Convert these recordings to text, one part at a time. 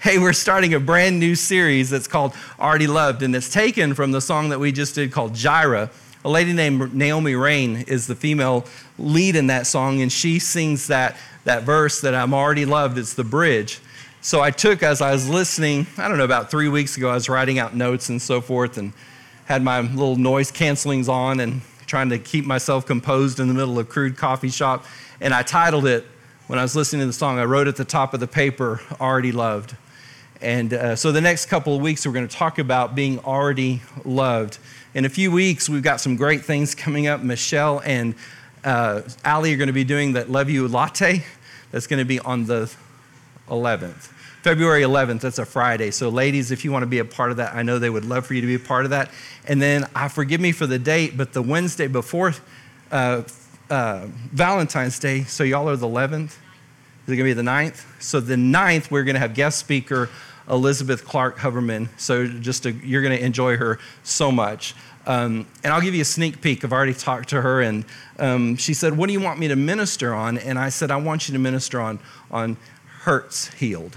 hey, we're starting a brand new series that's called Already Loved, and it's taken from the song that we just did called Jireh. A lady named Naomi Raine is the female lead in that song, and she sings that, that verse that I'm already loved. It's the bridge. So I took, as I was listening, I don't know, about three weeks ago, I was writing out notes and so forth, and had my little noise cancelings on and trying to keep myself composed in the middle of crude coffee shop. And I titled it, when I was listening to the song, I wrote at the top of the paper, Already Loved. And uh, so the next couple of weeks, we're going to talk about being already loved. In a few weeks, we've got some great things coming up. Michelle and uh, Ali are going to be doing that Love You Latte. That's going to be on the 11th. February 11th, that's a Friday. So, ladies, if you want to be a part of that, I know they would love for you to be a part of that. And then, I forgive me for the date, but the Wednesday before uh, uh, Valentine's Day, so y'all are the 11th? Is it going to be the 9th? So, the 9th, we're going to have guest speaker Elizabeth Clark Hoverman. So, just to, you're going to enjoy her so much. Um, and I'll give you a sneak peek. I've already talked to her, and um, she said, What do you want me to minister on? And I said, I want you to minister on, on hurts healed.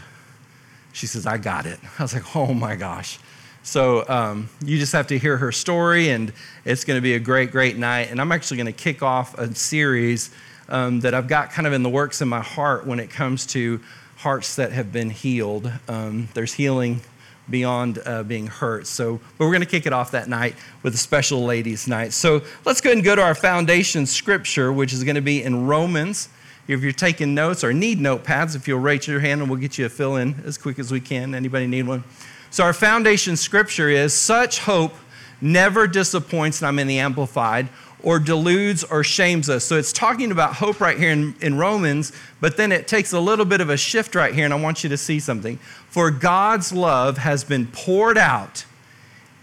She says, I got it. I was like, oh my gosh. So um, you just have to hear her story, and it's going to be a great, great night. And I'm actually going to kick off a series um, that I've got kind of in the works in my heart when it comes to hearts that have been healed. Um, there's healing beyond uh, being hurt. So, but we're going to kick it off that night with a special ladies' night. So let's go ahead and go to our foundation scripture, which is going to be in Romans if you're taking notes or need notepads, if you'll raise your hand and we'll get you a fill in as quick as we can. Anybody need one? So, our foundation scripture is such hope never disappoints, and I'm in the Amplified, or deludes or shames us. So, it's talking about hope right here in, in Romans, but then it takes a little bit of a shift right here, and I want you to see something. For God's love has been poured out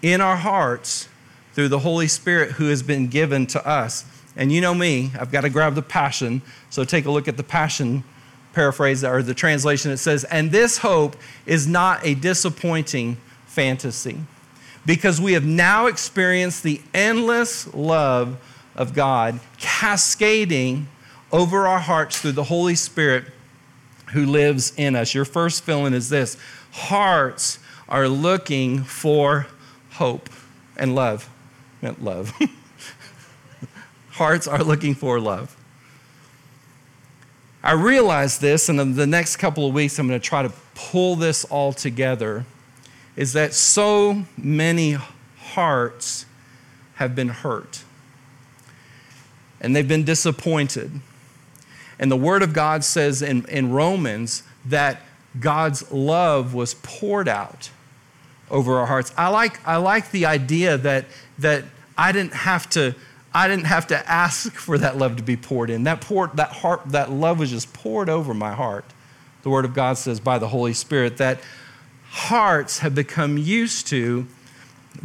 in our hearts through the Holy Spirit who has been given to us. And you know me, I've got to grab the passion. So take a look at the passion paraphrase or the translation. It says, And this hope is not a disappointing fantasy because we have now experienced the endless love of God cascading over our hearts through the Holy Spirit who lives in us. Your first feeling is this hearts are looking for hope and love. meant love. hearts are looking for love. I realize this, and in the next couple of weeks, I'm going to try to pull this all together. Is that so many hearts have been hurt and they've been disappointed. And the Word of God says in, in Romans that God's love was poured out over our hearts. I like, I like the idea that, that I didn't have to I didn't have to ask for that love to be poured in. That, poured, that, heart, that love was just poured over my heart. The Word of God says by the Holy Spirit that hearts have become used to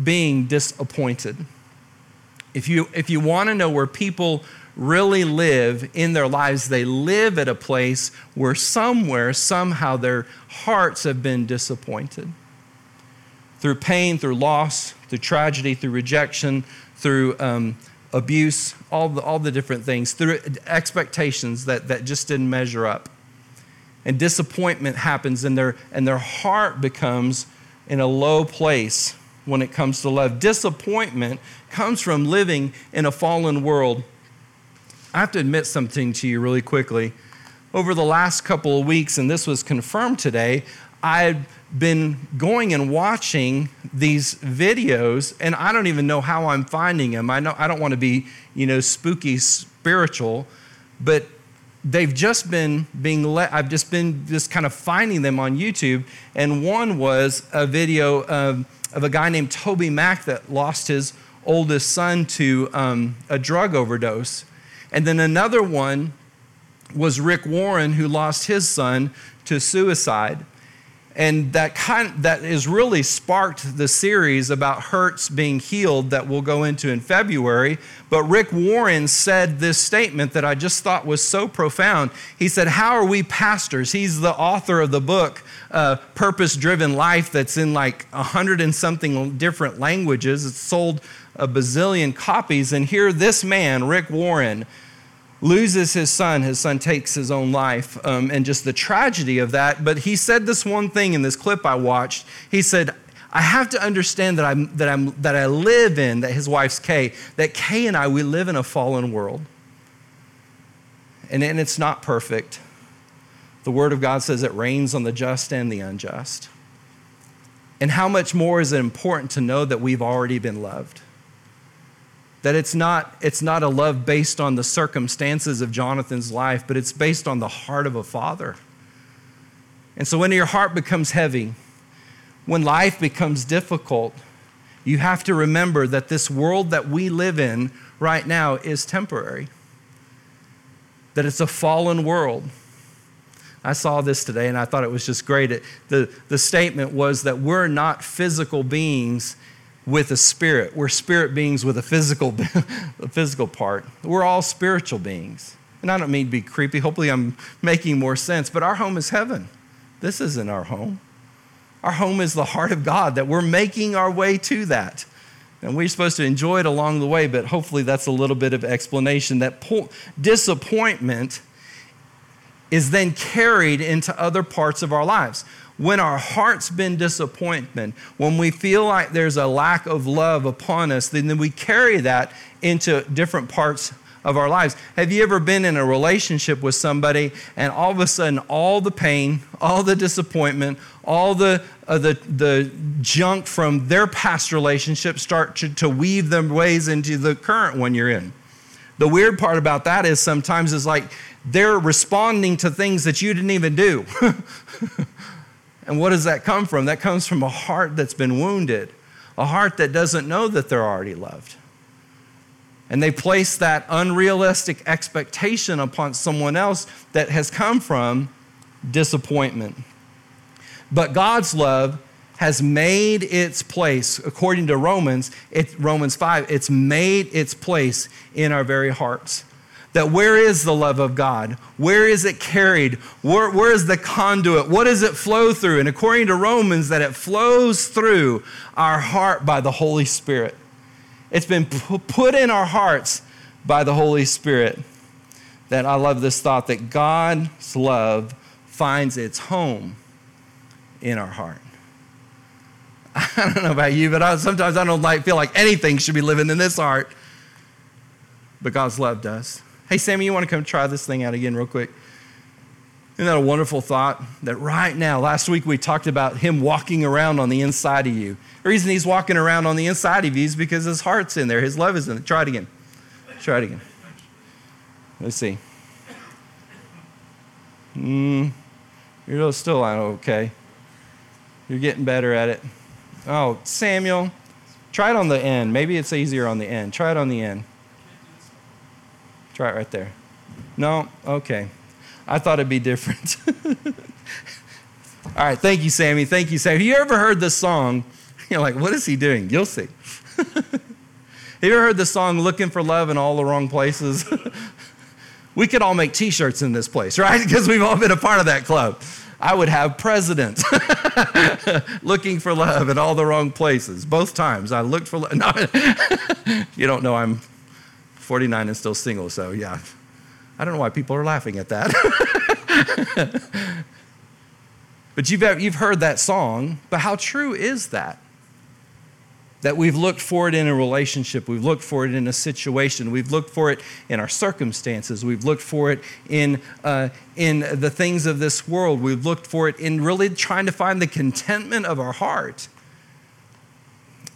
being disappointed. If you, if you want to know where people really live in their lives, they live at a place where somewhere, somehow, their hearts have been disappointed. Through pain, through loss, through tragedy, through rejection, through um, abuse, all the, all the different things, through expectations that, that just didn't measure up. And disappointment happens, and their, and their heart becomes in a low place when it comes to love. Disappointment comes from living in a fallen world. I have to admit something to you really quickly. Over the last couple of weeks, and this was confirmed today, I've been going and watching these videos, and I don't even know how I'm finding them. I know I don't want to be, you know, spooky spiritual, but they've just been being let. I've just been just kind of finding them on YouTube, and one was a video of, of a guy named TobyMac that lost his oldest son to um, a drug overdose, and then another one was Rick Warren who lost his son to suicide and that kind that is really sparked the series about hurts being healed that we'll go into in February. But Rick Warren said this statement that I just thought was so profound. He said, "How are we pastors?" He's the author of the book uh, "Purpose Driven Life," that's in like a hundred and something different languages. It's sold a bazillion copies, and here this man, Rick Warren loses his son. His son takes his own life, um, and just the tragedy of that. But he said this one thing in this clip I watched. He said, I have to understand that, I'm, that, I'm, that I live in, that his wife's Kay, that Kay and I, we live in a fallen world. And, and it's not perfect. The Word of God says it rains on the just and the unjust. And how much more is it important to know that we've already been loved? That it's not, it's not a love based on the circumstances of Jonathan's life, but it's based on the heart of a father. And so when your heart becomes heavy, when life becomes difficult, you have to remember that this world that we live in right now is temporary, that it's a fallen world. I saw this today and I thought it was just great. It, the, the statement was that we're not physical beings with a spirit, we're spirit beings with a physical, a physical part. We're all spiritual beings. And I don't mean to be creepy, hopefully, I'm making more sense, but our home is heaven. This isn't our home. Our home is the heart of God, that we're making our way to that. And we're supposed to enjoy it along the way, but hopefully that's a little bit of explanation. That po- disappointment is then carried into other parts of our lives. When our heart's been disappointment, when we feel like there's a lack of love upon us, then we carry that into different parts of our lives. Have you ever been in a relationship with somebody and all of a sudden all the pain, all the disappointment, all the, uh, the, the junk from their past relationship start to, to weave their ways into the current one you're in? The weird part about that is sometimes it's like they're responding to things that you didn't even do. and what does that come from? That comes from a heart that's been wounded, a heart that doesn't know that they're already loved. And they place that unrealistic expectation upon someone else that has come from disappointment. But God's love has made its place, according to Romans, it, Romans 5, it's made its place in our very hearts. That where is the love of God? Where is it carried? Where, where is the conduit? What does it flow through? And according to Romans, that it flows through our heart by the Holy Spirit. It's been put in our hearts by the Holy Spirit. That I love this thought that God's love finds its home in our heart. I don't know about you, but I, sometimes I don't like, feel like anything should be living in this heart. But God's love does. Hey, Sammy, you want to come try this thing out again, real quick? Isn't that a wonderful thought? That right now, last week we talked about him walking around on the inside of you. The reason he's walking around on the inside of you is because his heart's in there, his love is in there. Try it again. Try it again. Let's see. Mm, you're still okay. You're getting better at it. Oh, Samuel, try it on the end. Maybe it's easier on the end. Try it on the end. Try it right there. No? Okay. I thought it'd be different. All right, thank you, Sammy. Thank you, Sammy. Have you ever heard this song? You're like, what is he doing? You'll see. Have you ever heard the song Looking for Love in All the Wrong Places? we could all make t shirts in this place, right? Because we've all been a part of that club. I would have president looking for love in all the wrong places. Both times I looked for love. No, you don't know I'm 49 and still single, so yeah. I don't know why people are laughing at that. but you've, you've heard that song, but how true is that? That we've looked for it in a relationship, we've looked for it in a situation, we've looked for it in our circumstances, we've looked for it in, uh, in the things of this world, we've looked for it in really trying to find the contentment of our heart.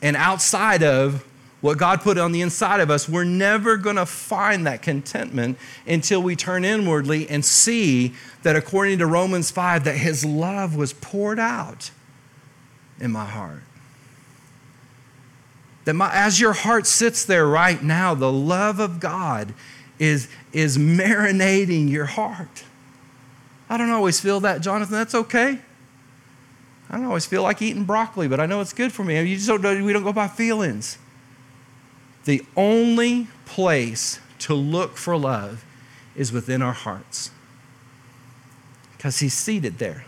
And outside of what God put on the inside of us, we're never going to find that contentment until we turn inwardly and see that according to Romans 5 that his love was poured out in my heart. That my, as your heart sits there right now, the love of God is, is marinating your heart. I don't always feel that, Jonathan. That's okay. I don't always feel like eating broccoli, but I know it's good for me. You just don't, we don't go by feelings. The only place to look for love is within our hearts because He's seated there.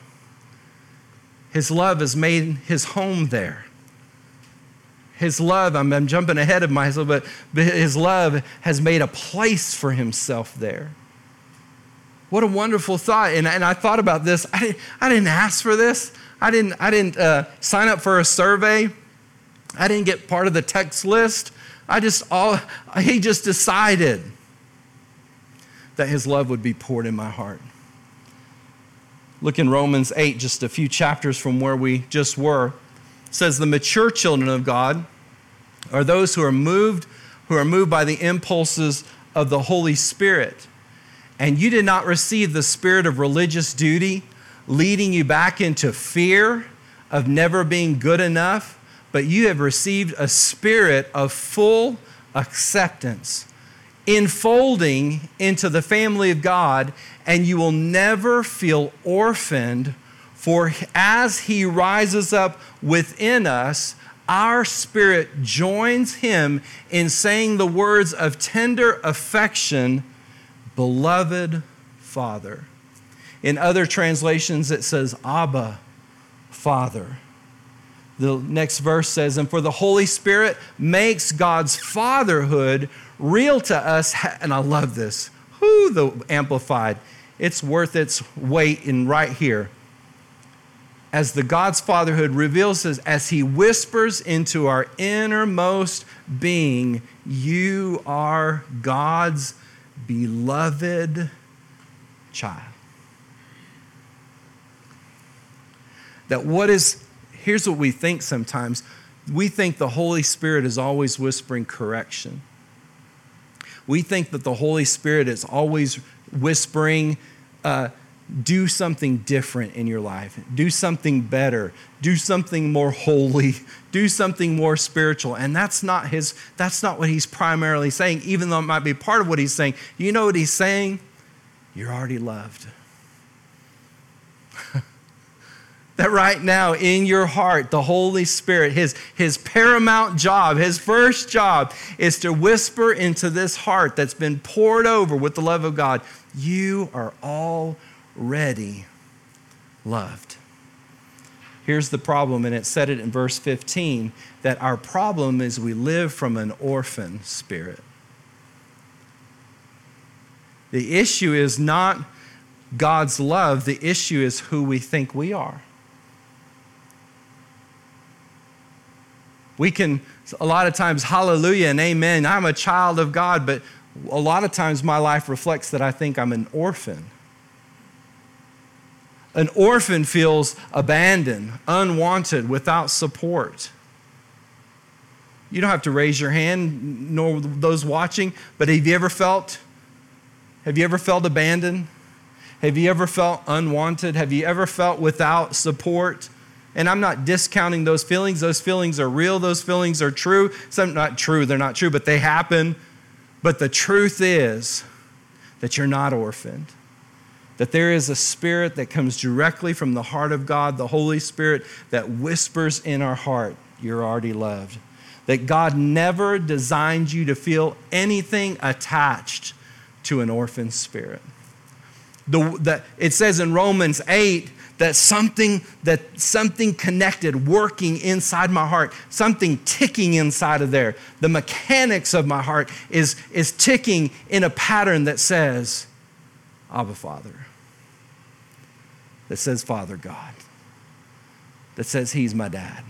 His love has made His home there. His love, I'm, I'm jumping ahead of myself, but, but his love has made a place for himself there. What a wonderful thought. And, and I thought about this. I didn't, I didn't ask for this. I didn't, I didn't uh, sign up for a survey. I didn't get part of the text list. I just, all, he just decided that his love would be poured in my heart. Look in Romans 8, just a few chapters from where we just were. It says, The mature children of God are those who are moved, who are moved by the impulses of the Holy Spirit. And you did not receive the spirit of religious duty, leading you back into fear of never being good enough, but you have received a spirit of full acceptance, enfolding into the family of God, and you will never feel orphaned. For as He rises up within us, our spirit joins Him in saying the words of tender affection, Beloved Father. In other translations, it says, Abba, Father. The next verse says, And for the Holy Spirit makes God's fatherhood real to us. And I love this. Who the Amplified. It's worth its weight in right here. As the God's fatherhood reveals us, as He whispers into our innermost being, You are God's beloved child. That what is here's what we think sometimes we think the Holy Spirit is always whispering correction. We think that the Holy Spirit is always whispering, uh, do something different in your life, do something better, do something more holy, do something more spiritual. And that's not his, that's not what he's primarily saying, even though it might be part of what he's saying. You know what he's saying? You're already loved that right now in your heart, the Holy Spirit, his, his paramount job, his first job is to whisper into this heart that's been poured over with the love of God, you are already loved. Here's the problem, and it said it in verse 15 that our problem is we live from an orphan spirit. The issue is not God's love, the issue is who we think we are. We can, a lot of times, hallelujah and amen. I'm a child of God, but a lot of times my life reflects that I think I'm an orphan. An orphan feels abandoned, unwanted, without support. You don't have to raise your hand, nor those watching, but have you ever felt have you ever felt abandoned? Have you ever felt unwanted? Have you ever felt without support? And I'm not discounting those feelings. Those feelings are real. Those feelings are true. Some not true, they're not true, but they happen. But the truth is that you're not orphaned. That there is a spirit that comes directly from the heart of God, the Holy Spirit, that whispers in our heart, You're already loved. That God never designed you to feel anything attached to an orphan spirit. The, the, it says in Romans 8 that something that something connected working inside my heart something ticking inside of there. The mechanics of my heart is is ticking in a pattern that says abba father. That says father god. That says he's my dad.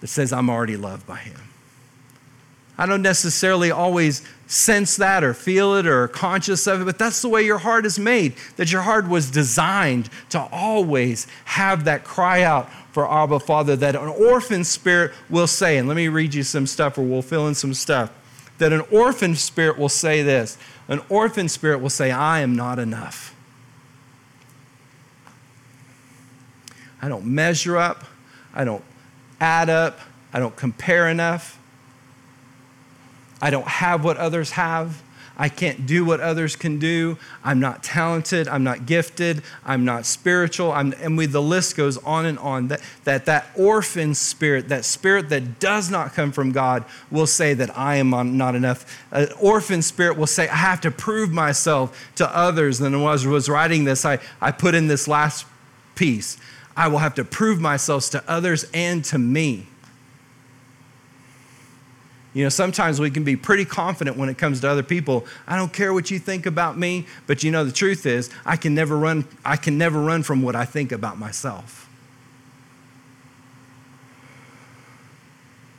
That says i'm already loved by him I don't necessarily always sense that or feel it or conscious of it, but that's the way your heart is made. That your heart was designed to always have that cry out for Abba Father, that an orphan spirit will say, and let me read you some stuff or we'll fill in some stuff. That an orphan spirit will say this an orphan spirit will say, I am not enough. I don't measure up, I don't add up, I don't compare enough. I don't have what others have. I can't do what others can do. I'm not talented. I'm not gifted. I'm not spiritual. I'm, and we, the list goes on and on. That, that that orphan spirit, that spirit that does not come from God, will say that I am not enough. An orphan spirit will say, I have to prove myself to others. And when I was writing this, I, I put in this last piece. I will have to prove myself to others and to me. You know, sometimes we can be pretty confident when it comes to other people. I don't care what you think about me, but you know the truth is, I can never run I can never run from what I think about myself.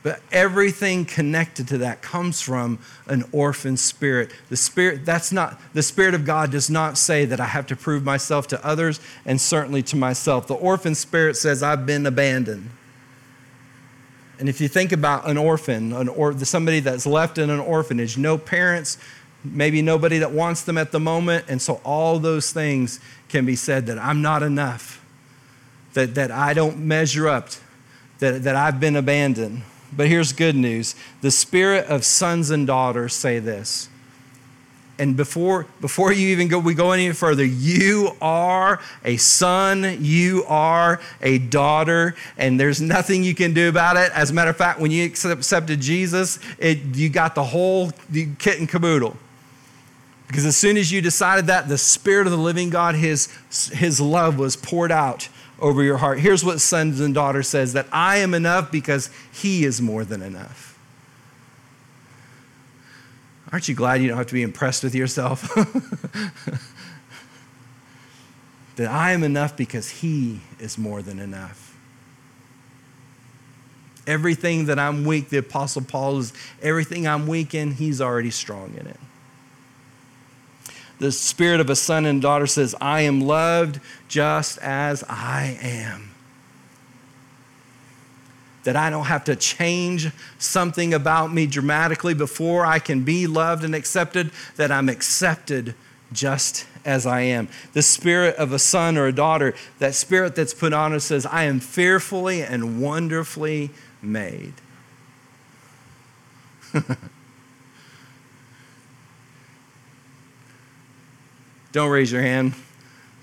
But everything connected to that comes from an orphan spirit. The spirit that's not the spirit of God does not say that I have to prove myself to others and certainly to myself. The orphan spirit says I've been abandoned. And if you think about an orphan, an or, somebody that's left in an orphanage, no parents, maybe nobody that wants them at the moment, and so all those things can be said that I'm not enough, that, that I don't measure up, that, that I've been abandoned. But here's good news the spirit of sons and daughters say this. And before, before you even go, we go any further, you are a son, you are a daughter, and there's nothing you can do about it. As a matter of fact, when you accepted Jesus, it, you got the whole kit and caboodle. Because as soon as you decided that, the Spirit of the living God, His, his love was poured out over your heart. Here's what sons and daughters says that I am enough because he is more than enough. Aren't you glad you don't have to be impressed with yourself? that I am enough because he is more than enough. Everything that I'm weak, the Apostle Paul is, everything I'm weak in, he's already strong in it the spirit of a son and daughter says, I am loved just as I am. That I don't have to change something about me dramatically before I can be loved and accepted, that I'm accepted just as I am. The spirit of a son or a daughter, that spirit that's put on us says, I am fearfully and wonderfully made. Don't raise your hand,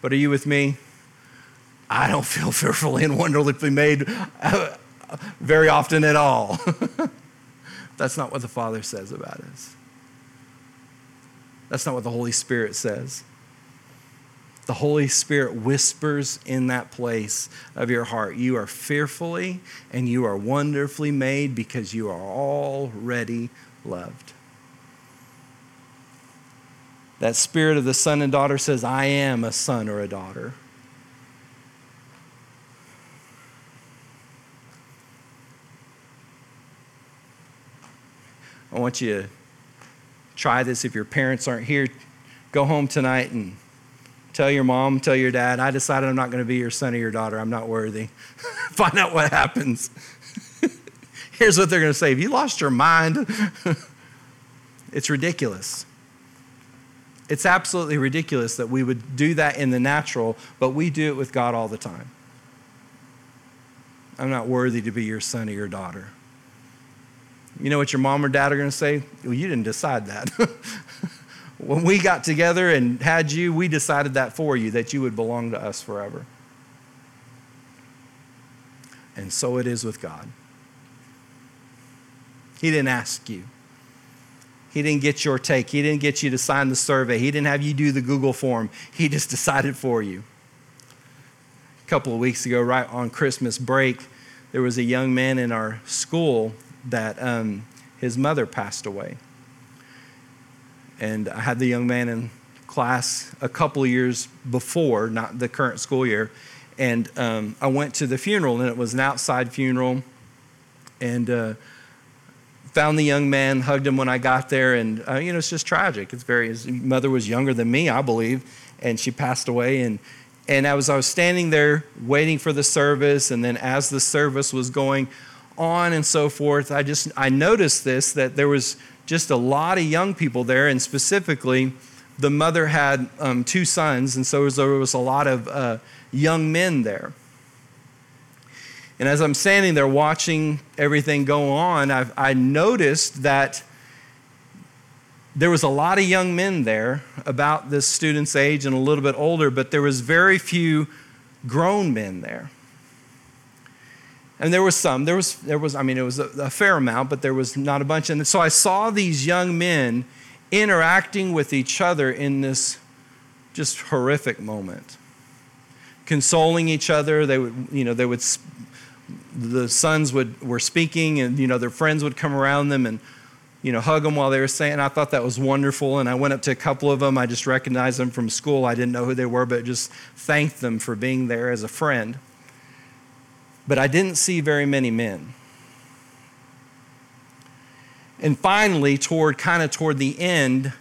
but are you with me? I don't feel fearfully and wonderfully made very often at all. That's not what the Father says about us. That's not what the Holy Spirit says. The Holy Spirit whispers in that place of your heart. You are fearfully and you are wonderfully made because you are already loved. That spirit of the son and daughter says, I am a son or a daughter. I want you to try this if your parents aren't here. Go home tonight and tell your mom, tell your dad, I decided I'm not going to be your son or your daughter. I'm not worthy. Find out what happens. Here's what they're going to say Have you lost your mind? it's ridiculous. It's absolutely ridiculous that we would do that in the natural, but we do it with God all the time. I'm not worthy to be your son or your daughter. You know what your mom or dad are going to say? Well, you didn't decide that. when we got together and had you, we decided that for you, that you would belong to us forever. And so it is with God. He didn't ask you. He didn't get your take. He didn't get you to sign the survey. He didn't have you do the Google form. He just decided for you. A couple of weeks ago, right on Christmas break, there was a young man in our school that um, his mother passed away. And I had the young man in class a couple years before, not the current school year. And um, I went to the funeral, and it was an outside funeral. And uh, found the young man, hugged him when I got there, and uh, you know it's just tragic. It's very. His mother was younger than me, I believe, and she passed away. And and as I was standing there waiting for the service, and then as the service was going on and so forth, I just I noticed this that there was just a lot of young people there, and specifically, the mother had um, two sons, and so there was a lot of uh, young men there. And as I'm standing there watching everything go on, I've, I noticed that there was a lot of young men there about this student's age and a little bit older, but there was very few grown men there. And there was some. There was, there was I mean, it was a, a fair amount, but there was not a bunch. And so I saw these young men interacting with each other in this just horrific moment consoling each other. They would, you know, they would the sons would, were speaking and you know their friends would come around them and you know, hug them while they were saying. I thought that was wonderful. And I went up to a couple of them. I just recognized them from school. I didn't know who they were, but just thanked them for being there as a friend. But I didn't see very many men. And finally, toward kind of toward the end,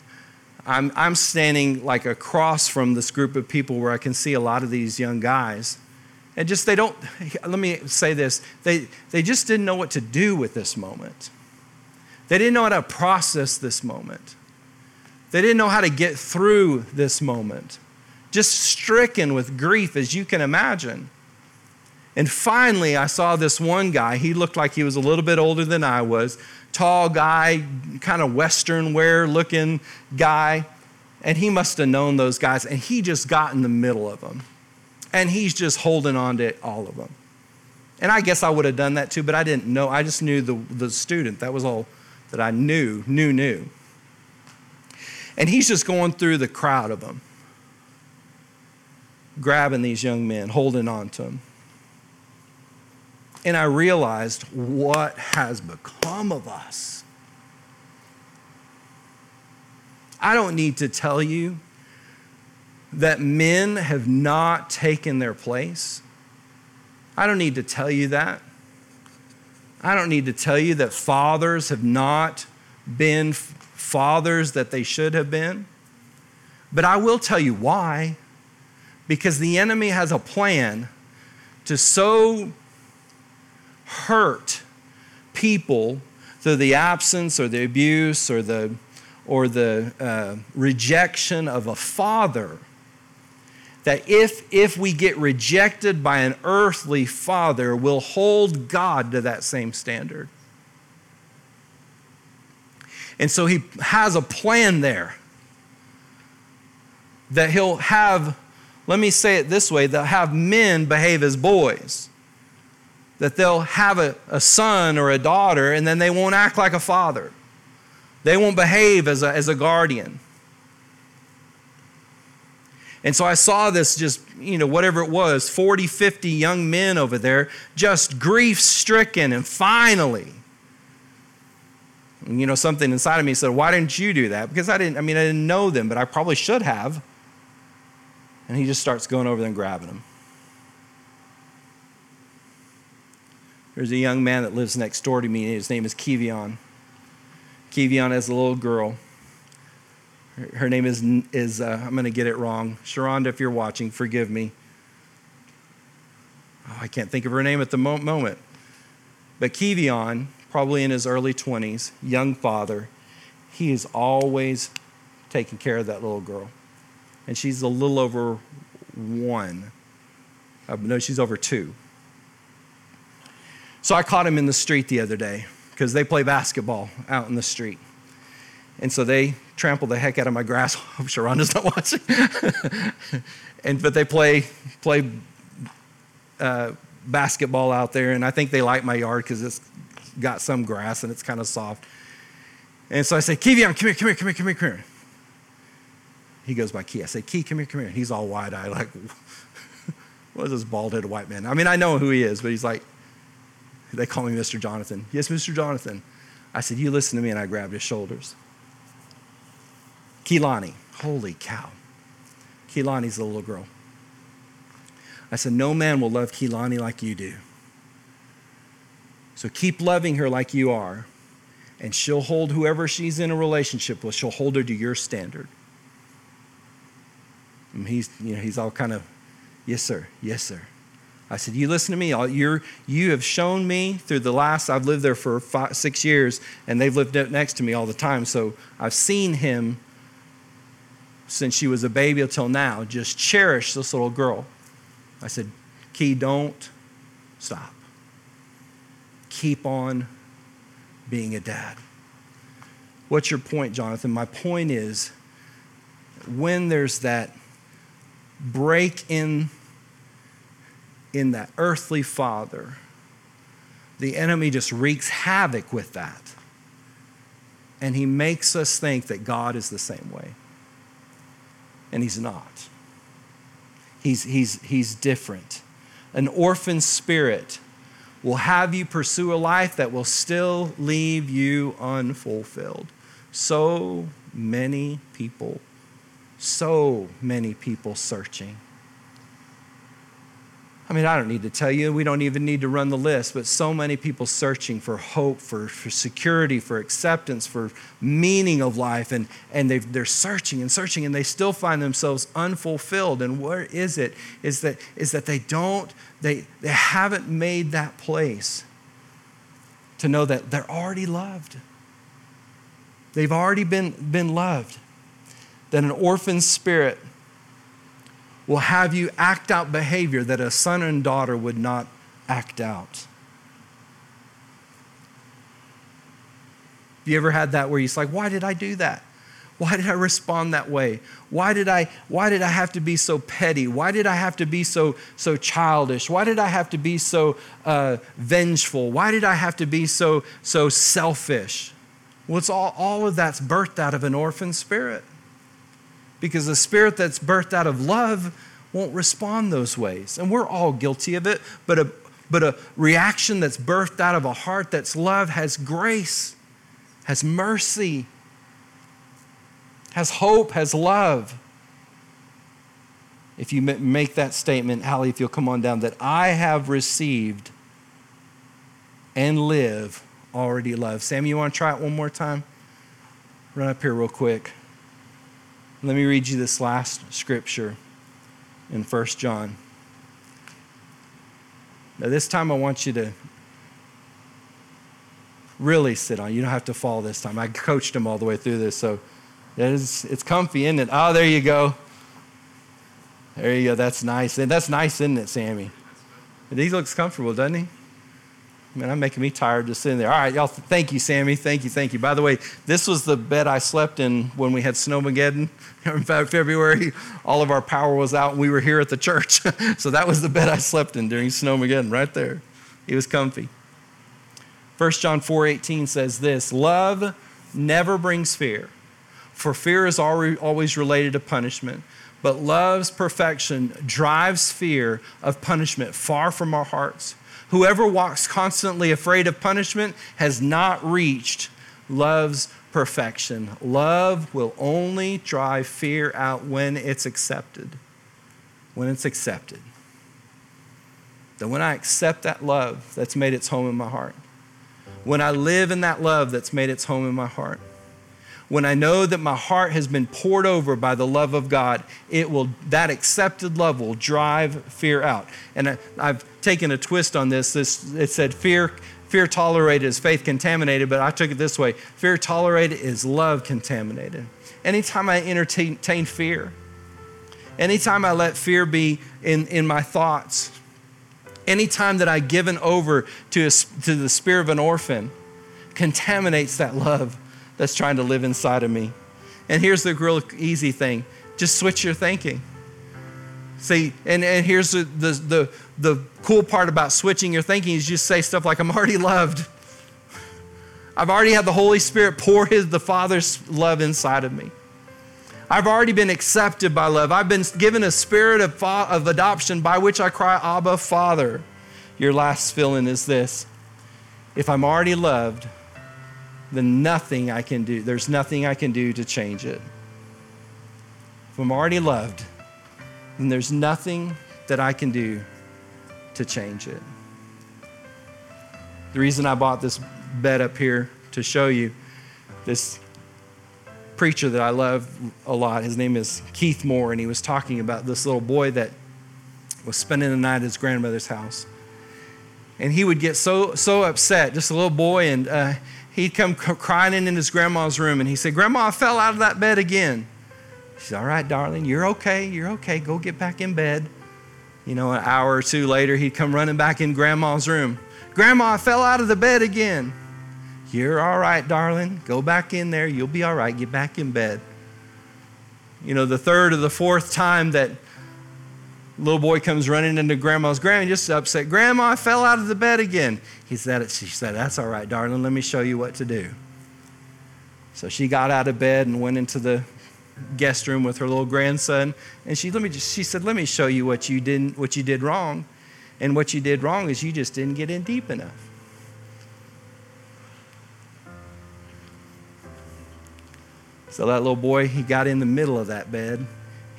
I'm, I'm standing like across from this group of people where I can see a lot of these young guys. And just they don't, let me say this, they, they just didn't know what to do with this moment. They didn't know how to process this moment. They didn't know how to get through this moment. Just stricken with grief, as you can imagine. And finally, I saw this one guy. He looked like he was a little bit older than I was, tall guy, kind of Western wear looking guy. And he must have known those guys. And he just got in the middle of them. And he's just holding on to all of them. And I guess I would have done that too, but I didn't know. I just knew the, the student. That was all that I knew, knew, knew. And he's just going through the crowd of them, grabbing these young men, holding on to them. And I realized what has become of us. I don't need to tell you that men have not taken their place. I don't need to tell you that. I don't need to tell you that fathers have not been fathers that they should have been. But I will tell you why. Because the enemy has a plan to so hurt people through the absence or the abuse or the, or the uh, rejection of a father that if, if we get rejected by an earthly father, we'll hold God to that same standard. And so he has a plan there that he'll have, let me say it this way, they'll have men behave as boys. That they'll have a, a son or a daughter and then they won't act like a father. They won't behave as a, as a guardian. And so I saw this just, you know, whatever it was 40, 50 young men over there, just grief stricken. And finally, you know, something inside of me said, Why didn't you do that? Because I didn't, I mean, I didn't know them, but I probably should have. And he just starts going over there and grabbing them. There's a young man that lives next door to me. His name is Kivion. Kivion has a little girl. Her name is, is uh, I'm going to get it wrong. Sharonda, if you're watching, forgive me. Oh, I can't think of her name at the mo- moment. But Kivion, probably in his early 20s, young father, he is always taking care of that little girl. And she's a little over one. Uh, no, she's over two. So I caught him in the street the other day because they play basketball out in the street. And so they trample the heck out of my grass. I'm sure not watching. and but they play play uh, basketball out there, and I think they like my yard because it's got some grass and it's kind of soft. And so I say, Kivion, come here, come here, come here, come here, come here. He goes by Key. I say, Key, come here, come here. And he's all wide eyed, like, what is this bald headed white man? I mean, I know who he is, but he's like, they call me Mr. Jonathan. Yes, Mr. Jonathan. I said, You listen to me. And I grabbed his shoulders. Keelani. Holy cow. Keelani's the little girl. I said, No man will love Keelani like you do. So keep loving her like you are, and she'll hold whoever she's in a relationship with, she'll hold her to your standard. And he's, you know, he's all kind of, yes, sir, yes, sir. I said, You listen to me. You're, you have shown me through the last, I've lived there for five, six years, and they've lived next to me all the time. So I've seen him since she was a baby until now, just cherish this little girl. I said, Key, don't stop. Keep on being a dad. What's your point, Jonathan? My point is when there's that break in in that earthly father, the enemy just wreaks havoc with that. And he makes us think that God is the same way and he's not. He's, he's, he's different. An orphan spirit will have you pursue a life that will still leave you unfulfilled. So many people, so many people searching. I mean, I don't need to tell you, we don't even need to run the list, but so many people searching for hope, for, for security, for acceptance, for meaning of life. And, and they're searching and searching, and they still find themselves unfulfilled. And where is it? Is that, is that they don't, they, they haven't made that place to know that they're already loved. They've already been, been loved. That an orphan spirit will have you act out behavior that a son and daughter would not act out. Have You ever had that where you're like, why did I do that? Why did I respond that way? Why did I, why did I have to be so petty? Why did I have to be so, so childish? Why did I have to be so uh, vengeful? Why did I have to be so, so selfish? Well, it's all, all of that's birthed out of an orphan spirit because the spirit that's birthed out of love won't respond those ways. And we're all guilty of it, but a, but a reaction that's birthed out of a heart that's love has grace, has mercy, has hope, has love. If you make that statement, Hallie, if you'll come on down, that I have received and live already love. Sam, you want to try it one more time? Run up here real quick. Let me read you this last scripture in 1 John. Now, this time I want you to really sit on. You don't have to fall this time. I coached him all the way through this, so it is, it's comfy, isn't it? Oh, there you go. There you go. That's nice. That's nice, isn't it, Sammy? He looks comfortable, doesn't he? Man, I'm making me tired just sitting there. All right, y'all, thank you, Sammy. Thank you, thank you. By the way, this was the bed I slept in when we had Snowmageddon in February. All of our power was out and we were here at the church. so that was the bed I slept in during Snowmageddon, right there. It was comfy. 1 John 4:18 says this, love never brings fear, for fear is always related to punishment. But love's perfection drives fear of punishment far from our hearts. Whoever walks constantly afraid of punishment has not reached love's perfection. Love will only drive fear out when it's accepted. When it's accepted. That when I accept that love that's made its home in my heart, when I live in that love that's made its home in my heart, when I know that my heart has been poured over by the love of God, it will that accepted love will drive fear out. And I, have taken a twist on this. This it said fear fear tolerated is faith contaminated, but I took it this way: fear tolerated is love contaminated. Anytime I entertain fear, anytime I let fear be in, in my thoughts, anytime that I given over to, a, to the spirit of an orphan, contaminates that love that's trying to live inside of me. And here's the real easy thing just switch your thinking. See, and, and here's the, the, the, the cool part about switching your thinking is you just say stuff like, I'm already loved. I've already had the Holy Spirit pour his, the Father's love inside of me. I've already been accepted by love. I've been given a spirit of, of adoption by which I cry, Abba, Father. Your last feeling is this if I'm already loved, then nothing I can do, there's nothing I can do to change it. If I'm already loved, then there's nothing that I can do to change it. The reason I bought this bed up here to show you this preacher that I love a lot, his name is Keith Moore, and he was talking about this little boy that was spending the night at his grandmother's house. And he would get so, so upset, just a little boy, and uh, he'd come crying in in his grandma's room and he said, Grandma, I fell out of that bed again. She said, All right, darling, you're okay. You're okay. Go get back in bed. You know, an hour or two later, he'd come running back in grandma's room. Grandma, I fell out of the bed again. You're all right, darling. Go back in there. You'll be all right. Get back in bed. You know, the third or the fourth time that little boy comes running into grandma's grandma just upset grandma i fell out of the bed again. He said she said that's all right darling. Let me show you what to do. So she got out of bed and went into the guest room with her little grandson. And she let me just, she said let me show you what you didn't what you did wrong. And what you did wrong is you just didn't get in deep enough. So that little boy, he got in the middle of that bed.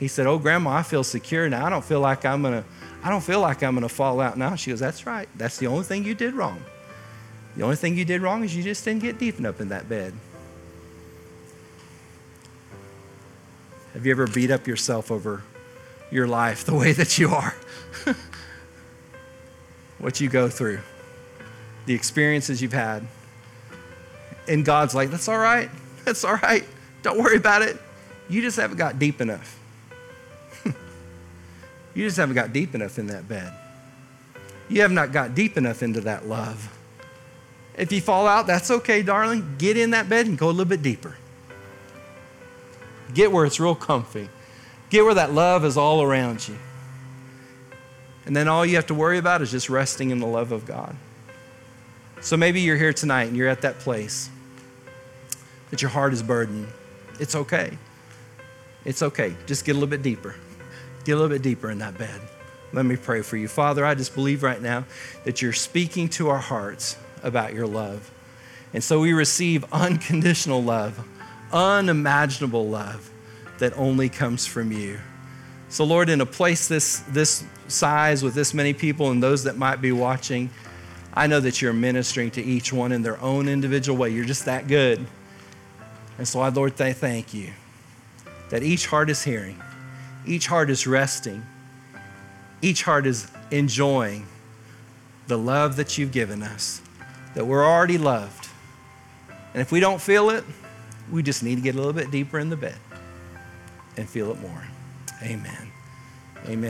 He said, "Oh, grandma, I feel secure now. I don't feel like I'm going to I don't feel like I'm going to fall out now." She goes, "That's right. That's the only thing you did wrong. The only thing you did wrong is you just didn't get deep enough in that bed." Have you ever beat up yourself over your life the way that you are? what you go through, the experiences you've had. And God's like, that's all right. That's all right. Don't worry about it. You just haven't got deep enough. You just haven't got deep enough in that bed. You have not got deep enough into that love. If you fall out, that's okay, darling. Get in that bed and go a little bit deeper. Get where it's real comfy. Get where that love is all around you. And then all you have to worry about is just resting in the love of God. So maybe you're here tonight and you're at that place that your heart is burdened. It's okay. It's okay. Just get a little bit deeper. Get a little bit deeper in that bed. Let me pray for you. Father, I just believe right now that you're speaking to our hearts about your love. And so we receive unconditional love, unimaginable love that only comes from you. So, Lord, in a place this, this size with this many people and those that might be watching, I know that you're ministering to each one in their own individual way. You're just that good. And so, I, Lord, I thank you that each heart is hearing, each heart is resting, each heart is enjoying the love that you've given us, that we're already loved. And if we don't feel it, we just need to get a little bit deeper in the bed and feel it more. Amen. Amen.